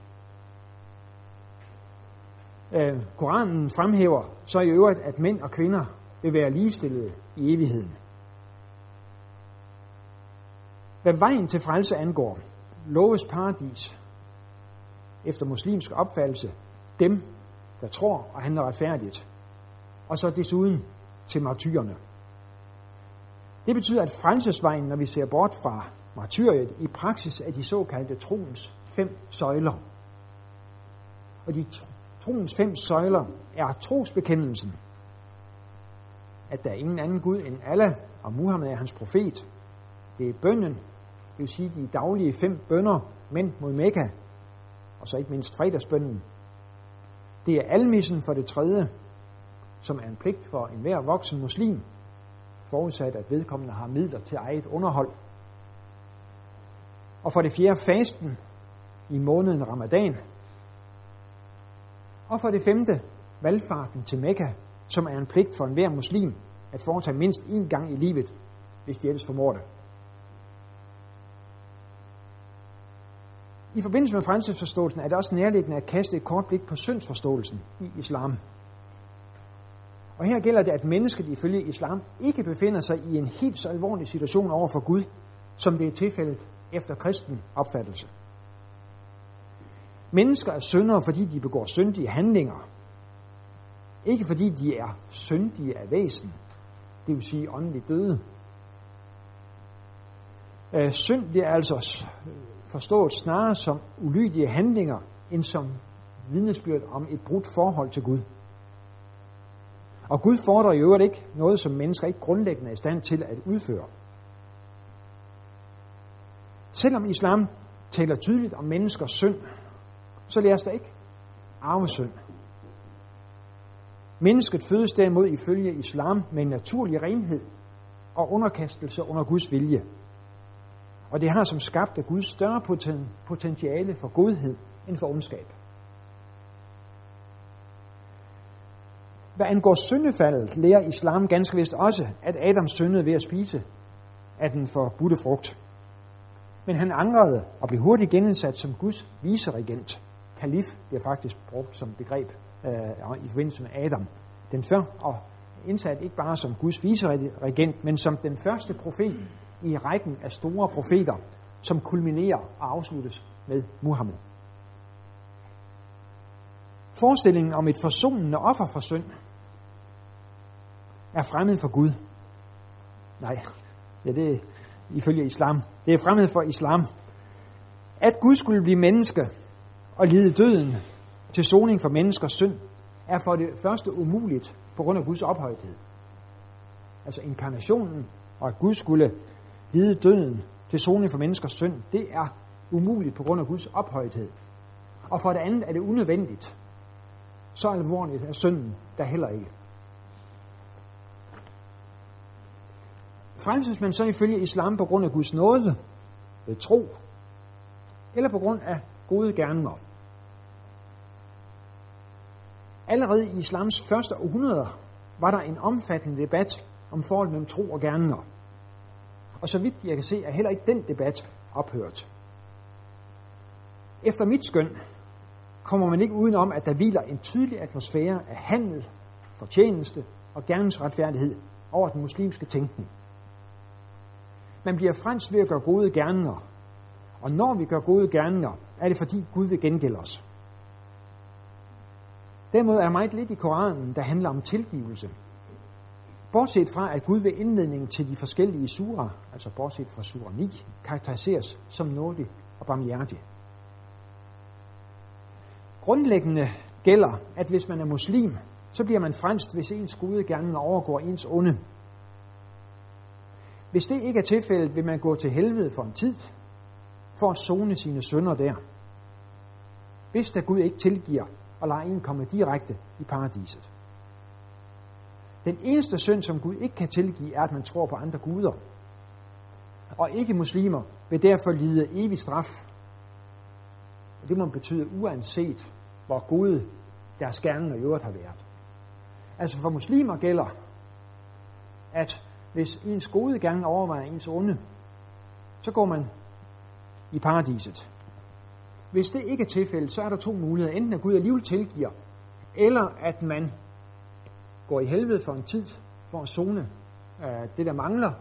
Øh, Koranen fremhæver så i øvrigt, at mænd og kvinder vil være ligestillede i evigheden. Hvad vejen til frelse angår, loves paradis efter muslimsk opfattelse dem, der tror og handler retfærdigt, og så desuden til martyrerne. Det betyder, at frelsesvejen, når vi ser bort fra martyriet, i praksis er de såkaldte troens fem søjler. Og de troens fem søjler er trosbekendelsen, at der er ingen anden Gud end Allah, og Muhammed er hans profet. Det er bønnen, det vil sige de daglige fem bønder, men mod Mekka, og så ikke mindst fredagsbønnen. Det er almissen for det tredje, som er en pligt for enhver voksen muslim, forudsat at vedkommende har midler til eget underhold. Og for det fjerde fasten i måneden Ramadan. Og for det femte valgfarten til Mekka, som er en pligt for enhver muslim at foretage mindst én gang i livet, hvis de ellers formår det. I forbindelse med frelsesforståelsen er det også nærliggende at kaste et kort blik på syndsforståelsen i islam. Og her gælder det, at mennesket ifølge islam ikke befinder sig i en helt så alvorlig situation over for Gud, som det er tilfældet efter kristen opfattelse. Mennesker er syndere, fordi de begår syndige handlinger. Ikke fordi de er syndige af væsen, det vil sige åndeligt døde. Øh, synd bliver altså forstået snarere som ulydige handlinger, end som vidnesbyrd om et brudt forhold til Gud. Og Gud fordrer i øvrigt ikke noget, som mennesker ikke grundlæggende er i stand til at udføre. Selvom islam taler tydeligt om menneskers synd, så læres der ikke arvesynd. Mennesket fødes derimod ifølge islam med en naturlig renhed og underkastelse under Guds vilje. Og det har som skabt af Gud større poten, potentiale for godhed end for ondskab. Hvad angår syndefaldet, lærer islam ganske vist også, at Adam syndede ved at spise af den forbudte frugt. Men han angrede og blev hurtigt genindsat som Guds viseregent. Kalif bliver faktisk brugt som begreb øh, i forbindelse med Adam. Den før og indsat ikke bare som Guds viseregent, men som den første profet i rækken af store profeter, som kulminerer og afsluttes med Muhammed. Forestillingen om et forsonende offer for synd er fremmed for Gud. Nej, ja, det er ifølge islam. Det er fremmed for islam. At Gud skulle blive menneske og lide døden til soning for menneskers synd, er for det første umuligt på grund af Guds ophøjthed. Altså inkarnationen, og at Gud skulle lide døden til soning for menneskers synd, det er umuligt på grund af Guds ophøjthed. Og for det andet er det unødvendigt. Så alvorligt er synden der heller ikke. Frelses man så ifølge islam på grund af Guds nåde, ved tro, eller på grund af gode gerninger. Allerede i islams første århundreder var der en omfattende debat om forholdet mellem tro og gerninger. Og så vidt jeg kan se, er heller ikke den debat ophørt. Efter mit skøn kommer man ikke udenom, at der hviler en tydelig atmosfære af handel, fortjeneste og gerningsretfærdighed over den muslimske tænkning. Man bliver fransk ved at gøre gode gerninger. Og når vi gør gode gerninger, er det fordi Gud vil gengælde os. Derimod er meget lidt i Koranen, der handler om tilgivelse. Bortset fra, at Gud ved indledningen til de forskellige surer, altså bortset fra sura 9, karakteriseres som nådig og barmhjertig. Grundlæggende gælder, at hvis man er muslim, så bliver man frelst, hvis ens gode gerne overgår ens onde. Hvis det ikke er tilfældet, vil man gå til helvede for en tid, for at zone sine sønder der. Hvis der Gud ikke tilgiver og lader en komme direkte i paradiset. Den eneste synd, som Gud ikke kan tilgive, er, at man tror på andre guder. Og ikke muslimer vil derfor lide evig straf. Og det må betyde uanset, hvor gode deres gerninger i øvrigt har været. Altså for muslimer gælder, at hvis ens gode gerning overvejer ens onde, så går man i paradiset. Hvis det ikke er tilfældet, så er der to muligheder. Enten at Gud alligevel tilgiver, eller at man går i helvede for en tid for at zone øh, det, der mangler,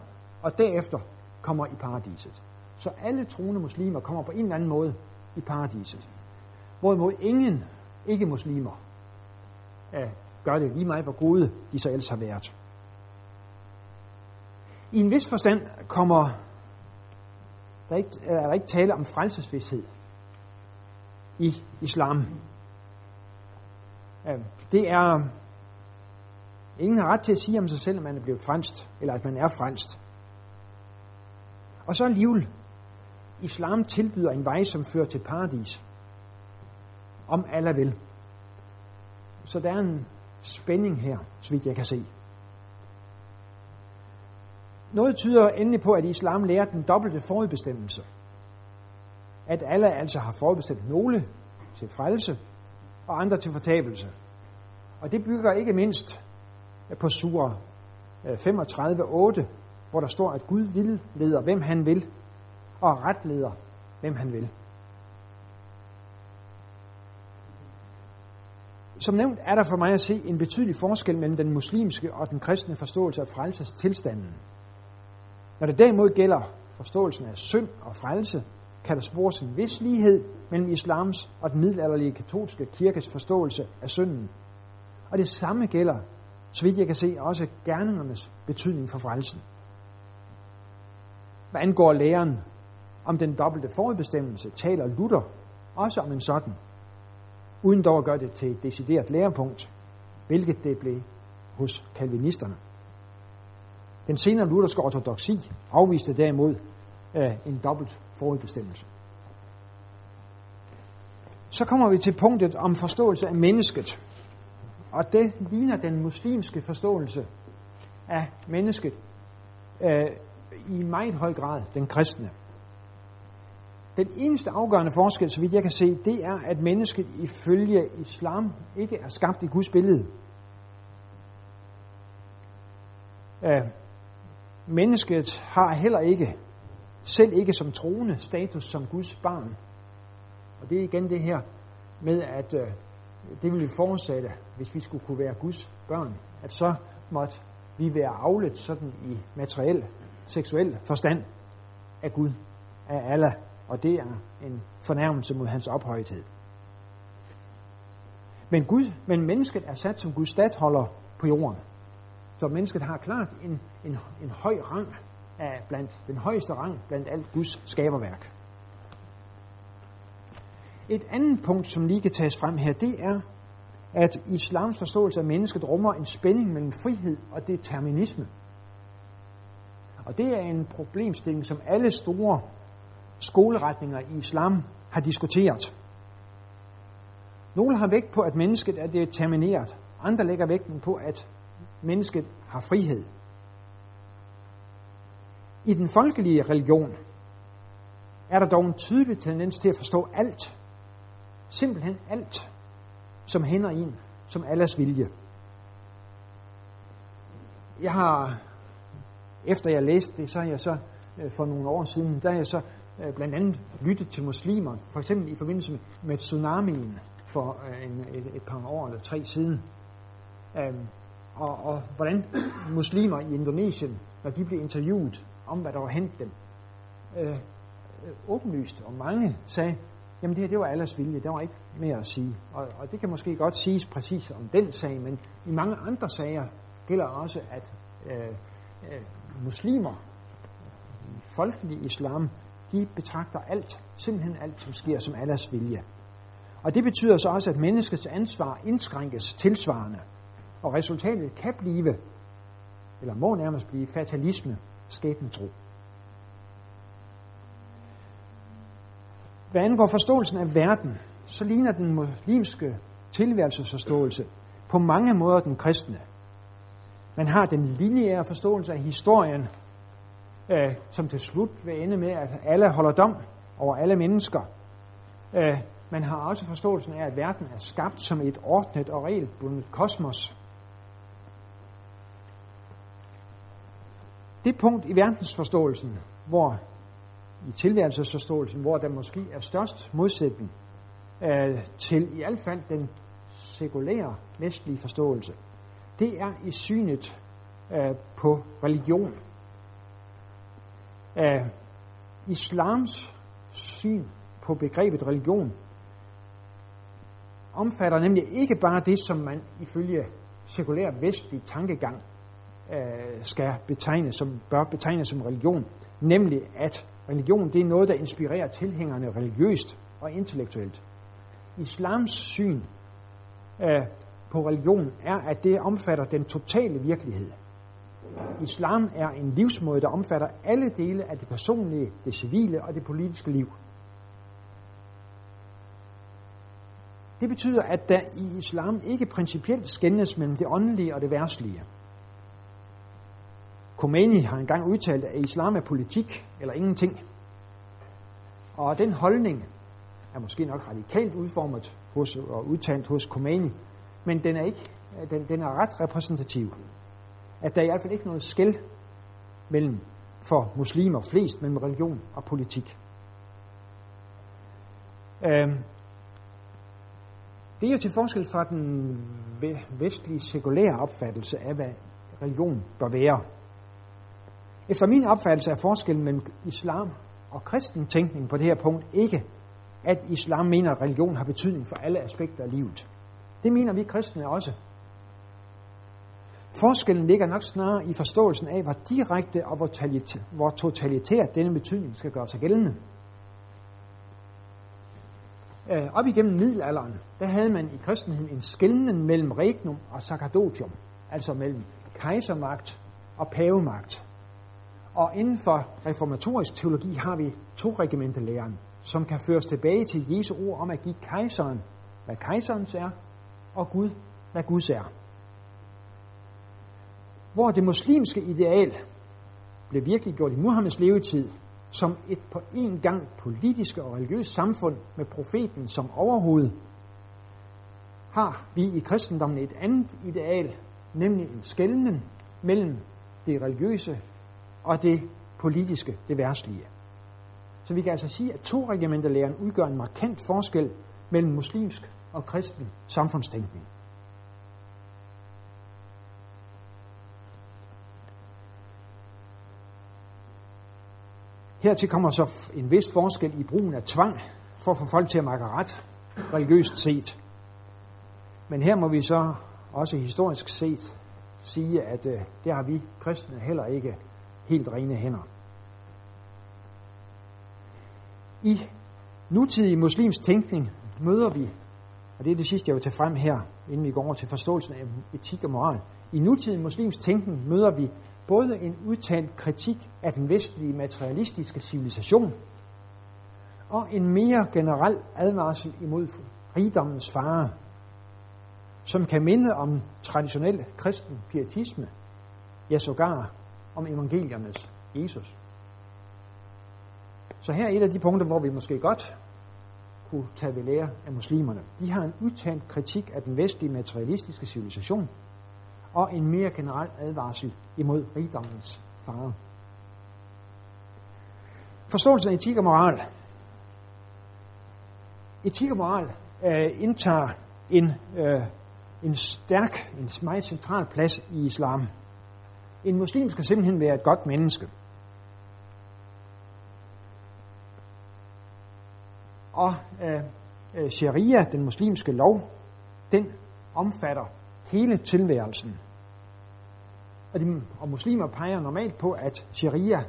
og derefter kommer i paradiset. Så alle troende muslimer kommer på en eller anden måde i paradiset. Hvorimod ingen ikke-muslimer øh, gør det lige meget, hvor gode de så ellers har været. I en vis forstand kommer der ikke, er der ikke tale om frelsesvidshed i islam. Øh, det er, ingen har ret til at sige om sig selv, at man er blevet fransk, eller at man er fransk. Og så alligevel, islam tilbyder en vej, som fører til paradis. Om alle vil. Så der er en spænding her, så vidt jeg kan se. Noget tyder endelig på, at islam lærer den dobbelte forudbestemmelse. At alle altså har forudbestemt nogle til frelse og andre til fortabelse. Og det bygger ikke mindst på sur 35.8, øh, hvor der står, at Gud vil leder, hvem han vil, og retleder, hvem han vil. Som nævnt er der for mig at se en betydelig forskel mellem den muslimske og den kristne forståelse af frelses tilstanden. Når det derimod gælder forståelsen af synd og frelse, kan der spores en vis lighed mellem islams og den middelalderlige katolske kirkes forståelse af synden. Og det samme gælder så vidt jeg kan se, også gerningernes betydning for frelsen. Hvad angår læren om den dobbelte forudbestemmelse, taler Luther også om en sådan, uden dog at gøre det til et decideret lærepunkt, hvilket det blev hos kalvinisterne. Den senere lutherske ortodoksi afviste derimod øh, en dobbelt forudbestemmelse. Så kommer vi til punktet om forståelse af mennesket. Og det ligner den muslimske forståelse af mennesket øh, i meget høj grad den kristne. Den eneste afgørende forskel, så vidt jeg kan se, det er, at mennesket ifølge islam ikke er skabt i Guds billede. Øh, mennesket har heller ikke, selv ikke som troende, status som Guds barn. Og det er igen det her med, at øh, det ville forudsætte, hvis vi skulle kunne være Guds børn, at så måtte vi være aflet sådan i materiel, seksuel forstand af Gud, af Allah, og det er en fornærmelse mod hans ophøjethed. Men, Gud, men mennesket er sat som Guds stadholder på jorden. Så mennesket har klart en, en, en høj rang af blandt, den højeste rang blandt alt Guds skaberværk. Et andet punkt, som lige kan tages frem her, det er, at islams forståelse af mennesket rummer en spænding mellem frihed og determinisme. Og det er en problemstilling, som alle store skoleretninger i islam har diskuteret. Nogle har vægt på, at mennesket er determineret. Andre lægger vægten på, at mennesket har frihed. I den folkelige religion er der dog en tydelig tendens til at forstå alt, simpelthen alt, som hænder en, som alles vilje. Jeg har, efter jeg læste det, så har jeg så øh, for nogle år siden, der har jeg så øh, blandt andet lyttet til muslimer, for eksempel i forbindelse med, tsunamien for øh, en, et, et par år eller tre siden. Um, og, og hvordan muslimer i Indonesien, når de blev interviewet om, hvad der var hent dem, øh, åbenlyst, og mange sagde, jamen det her, det var alles vilje, der var ikke mere at sige. Og, og det kan måske godt siges præcis om den sag, men i mange andre sager gælder også, at øh, øh, muslimer, folkelig islam, de betragter alt, simpelthen alt, som sker som alles vilje. Og det betyder så også, at menneskets ansvar indskrænkes tilsvarende. Og resultatet kan blive, eller må nærmest blive, fatalisme, skæbnetro. Hvad angår forståelsen af verden, så ligner den muslimske tilværelsesforståelse på mange måder den kristne. Man har den lineære forståelse af historien, øh, som til slut vil ende med, at alle holder dom over alle mennesker. Øh, man har også forståelsen af, at verden er skabt som et ordnet og regelbundet kosmos. Det punkt i verdensforståelsen, hvor i tilværelsesforståelsen, hvor der måske er størst modsætning øh, til i hvert fald den sekulære vestlige forståelse, det er i synet øh, på religion. Øh, islams syn på begrebet religion omfatter nemlig ikke bare det, som man ifølge sekulær vestlig tankegang øh, skal betegne som, bør betegnes som religion, nemlig at religion det er noget, der inspirerer tilhængerne religiøst og intellektuelt. Islams syn øh, på religion er, at det omfatter den totale virkelighed. Islam er en livsmåde, der omfatter alle dele af det personlige, det civile og det politiske liv. Det betyder, at der i islam ikke principielt skændes mellem det åndelige og det værtslige. Khomeini har engang udtalt, at islam er politik eller ingenting. Og den holdning er måske nok radikalt udformet hos, og udtalt hos Khomeini, men den er, ikke, den, den er ret repræsentativ. At der er i hvert fald ikke noget skæld mellem for muslimer flest mellem religion og politik. Øhm, Det er jo til forskel fra den vestlige sekulære opfattelse af, hvad religion bør være. Efter min opfattelse er forskellen mellem islam og kristen tænkning på det her punkt ikke, at islam mener, at religion har betydning for alle aspekter af livet. Det mener vi kristne også. Forskellen ligger nok snarere i forståelsen af, hvor direkte og hvor totalitært denne betydning skal gøre sig gældende. Øh, op igennem middelalderen, der havde man i kristendommen en skældning mellem regnum og sacerdotium, altså mellem kejsermagt og pavemagt. Og inden for reformatorisk teologi har vi to regimentelæren, som kan føres tilbage til Jesu ord om at give kejseren, hvad kejserens er, og Gud, hvad Guds er. Hvor det muslimske ideal blev virkelig gjort i Muhammeds levetid, som et på en gang politisk og religiøst samfund med profeten som overhoved, har vi i kristendommen et andet ideal, nemlig en skældning mellem det religiøse og det politiske, det værtslige. Så vi kan altså sige, at to regimenterlæren udgør en markant forskel mellem muslimsk og kristen samfundstænkning. Hertil kommer så en vis forskel i brugen af tvang for at få folk til at makke ret, religiøst set. Men her må vi så også historisk set sige, at øh, det har vi kristne heller ikke helt rene hænder. I nutidig muslims tænkning møder vi, og det er det sidste, jeg vil tage frem her, inden vi går over til forståelsen af etik og moral. I nutidig muslims tænkning møder vi både en udtalt kritik af den vestlige materialistiske civilisation og en mere generel advarsel imod rigdommens fare, som kan minde om traditionel kristen pietisme, ja sågar om evangeliernes Jesus. Så her er et af de punkter, hvor vi måske godt kunne tage ved lære af muslimerne. De har en udtalt kritik af den vestlige materialistiske civilisation, og en mere generel advarsel imod rigdommens fare. Forståelsen af etik og moral. Etik og moral øh, indtager en, øh, en stærk, en meget central plads i islam. En muslim skal simpelthen være et godt menneske. Og øh, øh, sharia, den muslimske lov, den omfatter hele tilværelsen. Og, de, og muslimer peger normalt på, at sharia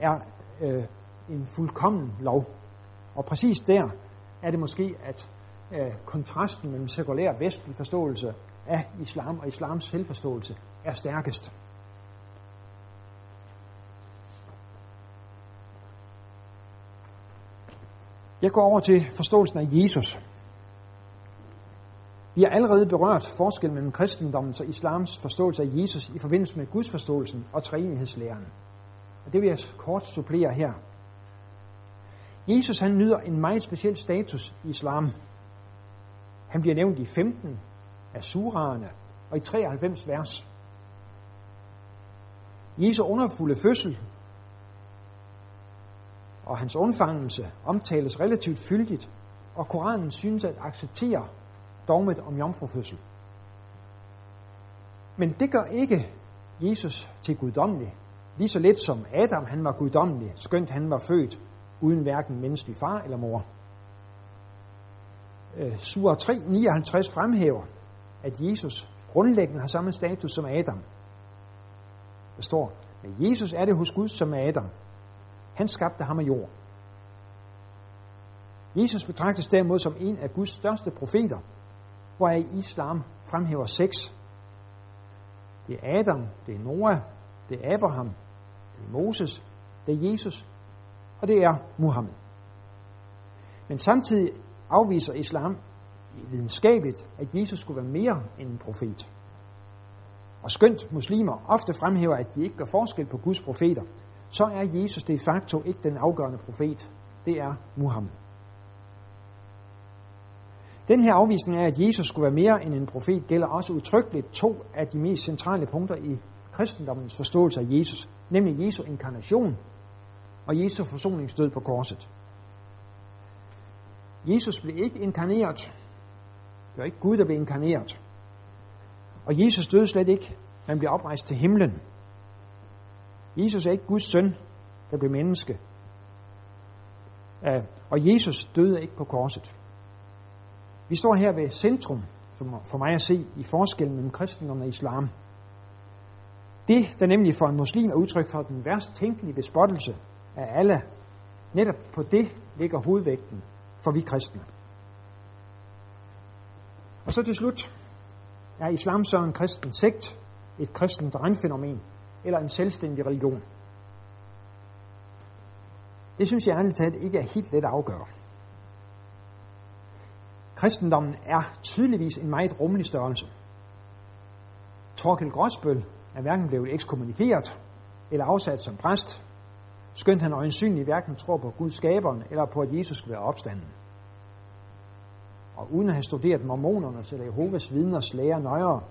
er øh, en fuldkommen lov. Og præcis der er det måske, at øh, kontrasten mellem sekulær vestlig forståelse af islam og islams selvforståelse er stærkest. Jeg går over til forståelsen af Jesus. Vi har allerede berørt forskellen mellem kristendommens og islams forståelse af Jesus i forbindelse med Guds forståelsen og træenighedslæren. Og det vil jeg kort supplere her. Jesus han nyder en meget speciel status i islam. Han bliver nævnt i 15 af suraerne og i 93 vers. Jesu underfulde fødsel og hans undfangelse omtales relativt fyldigt, og Koranen synes at acceptere dogmet om jomfrufødsel. Men det gør ikke Jesus til guddommelig. Lige så lidt som Adam han var guddommelig, skønt han var født uden hverken menneskelig far eller mor. Øh, Sur 359 fremhæver, at Jesus grundlæggende har samme status som Adam. Der står, at Jesus er det hos Gud som Adam. Han skabte ham af jord. Jesus betragtes derimod som en af Guds største profeter, hvoraf islam fremhæver seks. Det er Adam, det er Noah, det er Abraham, det er Moses, det er Jesus, og det er Muhammed. Men samtidig afviser islam videnskabeligt, at Jesus skulle være mere end en profet. Og skønt muslimer ofte fremhæver, at de ikke gør forskel på Guds profeter, så er Jesus de facto ikke den afgørende profet. Det er Muhammed. Den her afvisning af, at Jesus skulle være mere end en profet, gælder også udtrykkeligt to af de mest centrale punkter i kristendommens forståelse af Jesus, nemlig Jesu inkarnation og Jesu forsoningsdød på korset. Jesus blev ikke inkarneret Det var ikke Gud, der blev inkarneret. Og Jesus døde slet ikke. Han blev oprejst til himlen. Jesus er ikke Guds søn, der blev menneske. Øh, og Jesus døde ikke på korset. Vi står her ved centrum, for mig at se, i forskellen mellem kristendom og islam. Det, der nemlig for en muslim er udtryk for den værst tænkelige bespottelse af alle, netop på det ligger hovedvægten for vi kristne. Og så til slut er islam så en kristen sekt, et kristent randfænomen eller en selvstændig religion. Det synes jeg ærligt talt ikke er helt let at afgøre. Kristendommen er tydeligvis en meget rummelig størrelse. Torkel Gråsbøl er hverken blevet ekskommunikeret eller afsat som præst, skønt han øjensynligt hverken tror på Guds skaberen eller på, at Jesus skal være opstanden. Og uden at have studeret mormonernes eller Jehovas vidners lære nøjere,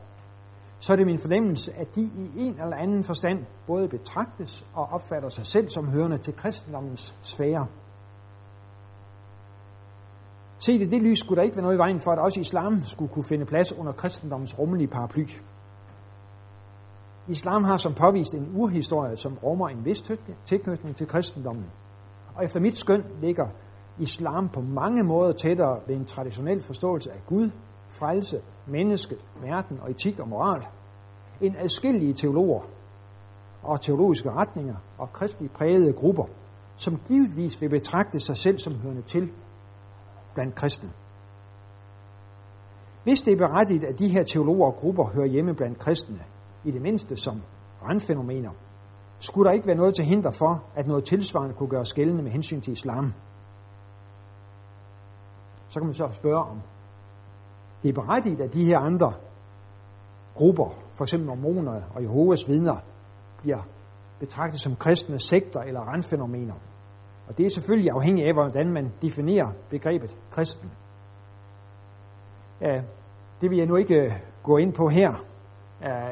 så er det min fornemmelse, at de i en eller anden forstand både betragtes og opfatter sig selv som hørende til kristendommens sfære. Set i det lys skulle der ikke være noget i vejen for, at også islam skulle kunne finde plads under kristendommens rummelige paraply. Islam har som påvist en urhistorie, som rummer en vis tilknytning til kristendommen. Og efter mit skøn ligger islam på mange måder tættere ved en traditionel forståelse af Gud, frelse, mennesket, verden og etik og moral, end adskillige teologer og teologiske retninger og kristeligt prægede grupper, som givetvis vil betragte sig selv som hørende til blandt kristne. Hvis det er berettigt, at de her teologer og grupper hører hjemme blandt kristne, i det mindste som randfænomener, skulle der ikke være noget til hinder for, at noget tilsvarende kunne gøres gældende med hensyn til islam. Så kan man så spørge om, det er berettigt, at de her andre grupper, for eksempel mormoner og Jehovas vidner, bliver betragtet som kristne sekter eller randfænomener. Og det er selvfølgelig afhængigt af, hvordan man definerer begrebet kristen. Ja, det vil jeg nu ikke øh, gå ind på her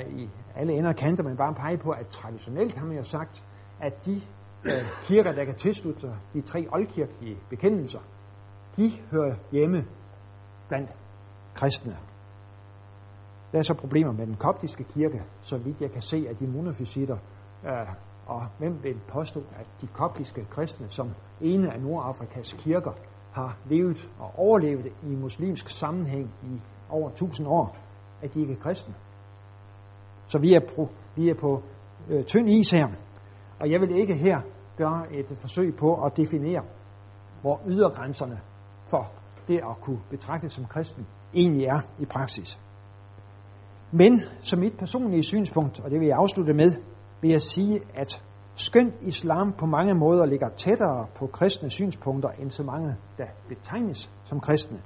i alle ender kanter, men bare pege på, at traditionelt har man jo sagt, at de øh, kirker, der kan tilslutte sig de tre oldkirkelige bekendelser, de hører hjemme blandt kristne. Der er så problemer med den koptiske kirke, så vidt jeg kan se at de monofisitter. Øh, og hvem vil påstå, at de koptiske kristne, som ene af Nordafrikas kirker, har levet og overlevet i muslimsk sammenhæng i over 1000 år, at de ikke er kristne. Så vi er på, vi er på øh, tynd is her. Og jeg vil ikke her gøre et forsøg på at definere, hvor ydergrænserne for det at kunne betragte som kristen egentlig er i praksis. Men som mit personlige synspunkt, og det vil jeg afslutte med, vil jeg sige, at skønt islam på mange måder ligger tættere på kristne synspunkter end så mange, der betegnes som kristne,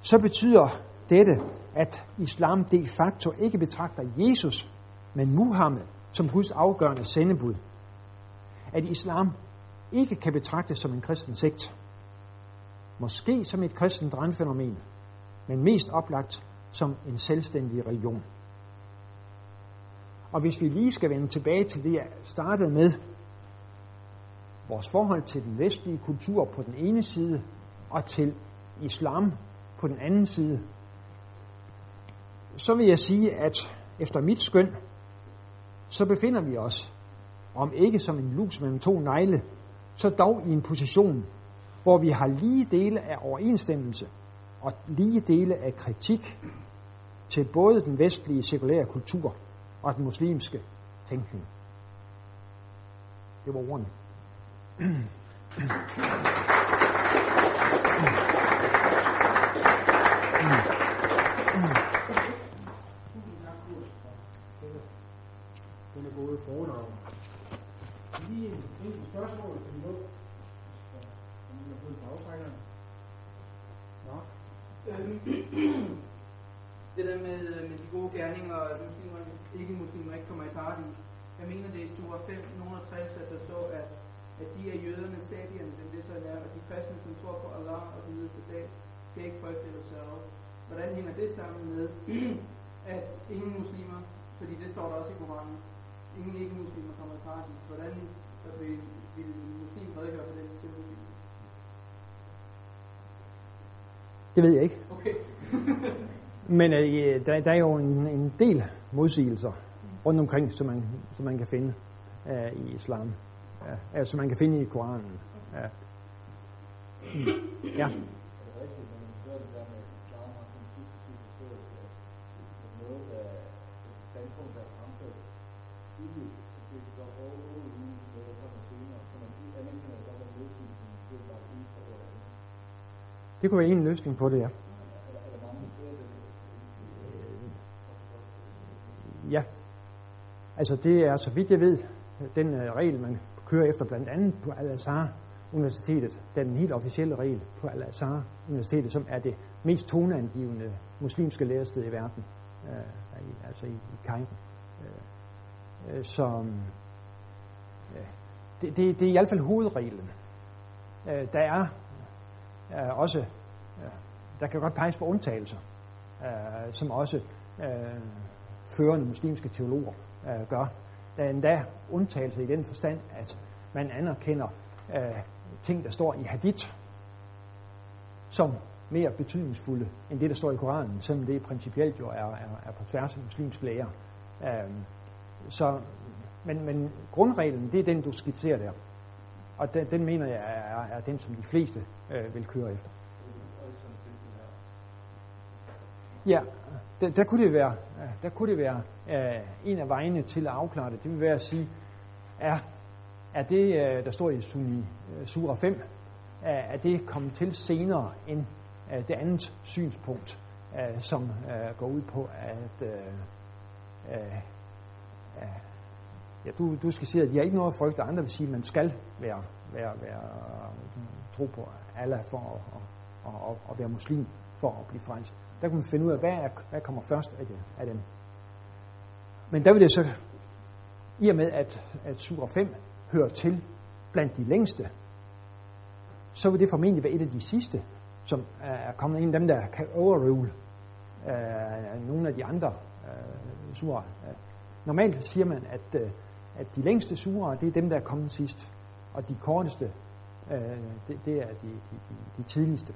så betyder dette, at islam de facto ikke betragter Jesus, men Muhammed som Guds afgørende sendebud. At islam ikke kan betragtes som en kristen sekt. Måske som et kristent randfænomen, men mest oplagt som en selvstændig religion. Og hvis vi lige skal vende tilbage til det, jeg startede med, vores forhold til den vestlige kultur på den ene side, og til islam på den anden side, så vil jeg sige, at efter mit skøn, så befinder vi os, om ikke som en lus mellem to negle, så dog i en position, hvor vi har lige dele af overensstemmelse og lige dele af kritik til både den vestlige sekulære kultur og den muslimske tænkning. Det var ordene. Den er gode foredrag. Lige en enkelt spørgsmål som nu. er har fået bagtrækkerne. Øhm, [clears throat] det der med, øh, med de gode gerninger, og muslimer, ikke muslimer ikke kommer i paradis. Jeg mener, det er i sura 5, 60, at der står, at, at de er jøderne, sabierne, dem det så er, og de kristne, som tror på Allah og den yderste dag, skal ikke frygte eller sørge. Hvordan hænger det sammen med, [clears throat] at ingen muslimer, fordi det står der også i Koranen, ingen ikke-muslimer kommer i paradis. Hvordan vil, vil en muslim redegøre for den teori? Det ved jeg ikke. Okay. [laughs] Men øh, der, der er jo en, en del modsigelser rundt omkring, som man, som man kan finde øh, i islam. Ja, altså man kan finde i Koranen. Ja. Mm. ja. Er det rigtigt, når man spørger det der med, at islam har sådan en substitut forståelse af at noget, der et standpunkt, der er fremført tidligt, at det går over uden noget, der kommer senere, så man anerkender, at der er en løsning, som måske bare er uden for det andet. Det kunne være en løsning på det, ja. Øh, ja. Altså det er, så vidt jeg ved, den øh, regel, man kører efter blandt andet på Al-Azhar Universitetet, den helt officielle regel på Al-Azhar Universitetet, som er det mest toneangivende muslimske lærested i verden, øh, i- altså i, i Cairo. Øh, som, øh, øh det, det, det er i hvert fald hovedreglen. Øh, der er øh, også, øh, der kan godt peges på undtagelser, øh, som også øh, førende muslimske teologer øh, gør. Der er endda undtagelser i den forstand, at man anerkender øh, ting, der står i hadith, som mere betydningsfulde end det, der står i Koranen, selvom det principielt jo er, er, er på tværs af muslimsk lære. Øh, så, men, men grundreglen, det er den, du skitserer der. Og den, den mener jeg er, er den, som de fleste øh, vil køre efter. Ja, der, der kunne det være, der kunne det være øh, en af vejene til at afklare det. Det vil være at sige, er, er det, øh, der står i Sunni øh, Sura 5, er, er det kommet til senere end øh, det andet synspunkt, øh, som øh, går ud på, at øh, øh, øh, ja, du, du skal sige, at de har ikke noget at frygte, andre vil sige, at man skal være, være, være øh, tro på Allah for at, at, at, at være muslim for at blive frelst. Der kan man finde ud af, hvad, er, hvad kommer først af, det, af dem. Men der vil det så, i og med at, at Sura 5 hører til blandt de længste, så vil det formentlig være et af de sidste, som er kommet ind af dem, der kan overrule øh, nogle af de andre øh, surer. Normalt siger man, at, øh, at de længste surer, det er dem, der er kommet sidst, og de korteste, øh, det, det er de, de, de, de tidligste.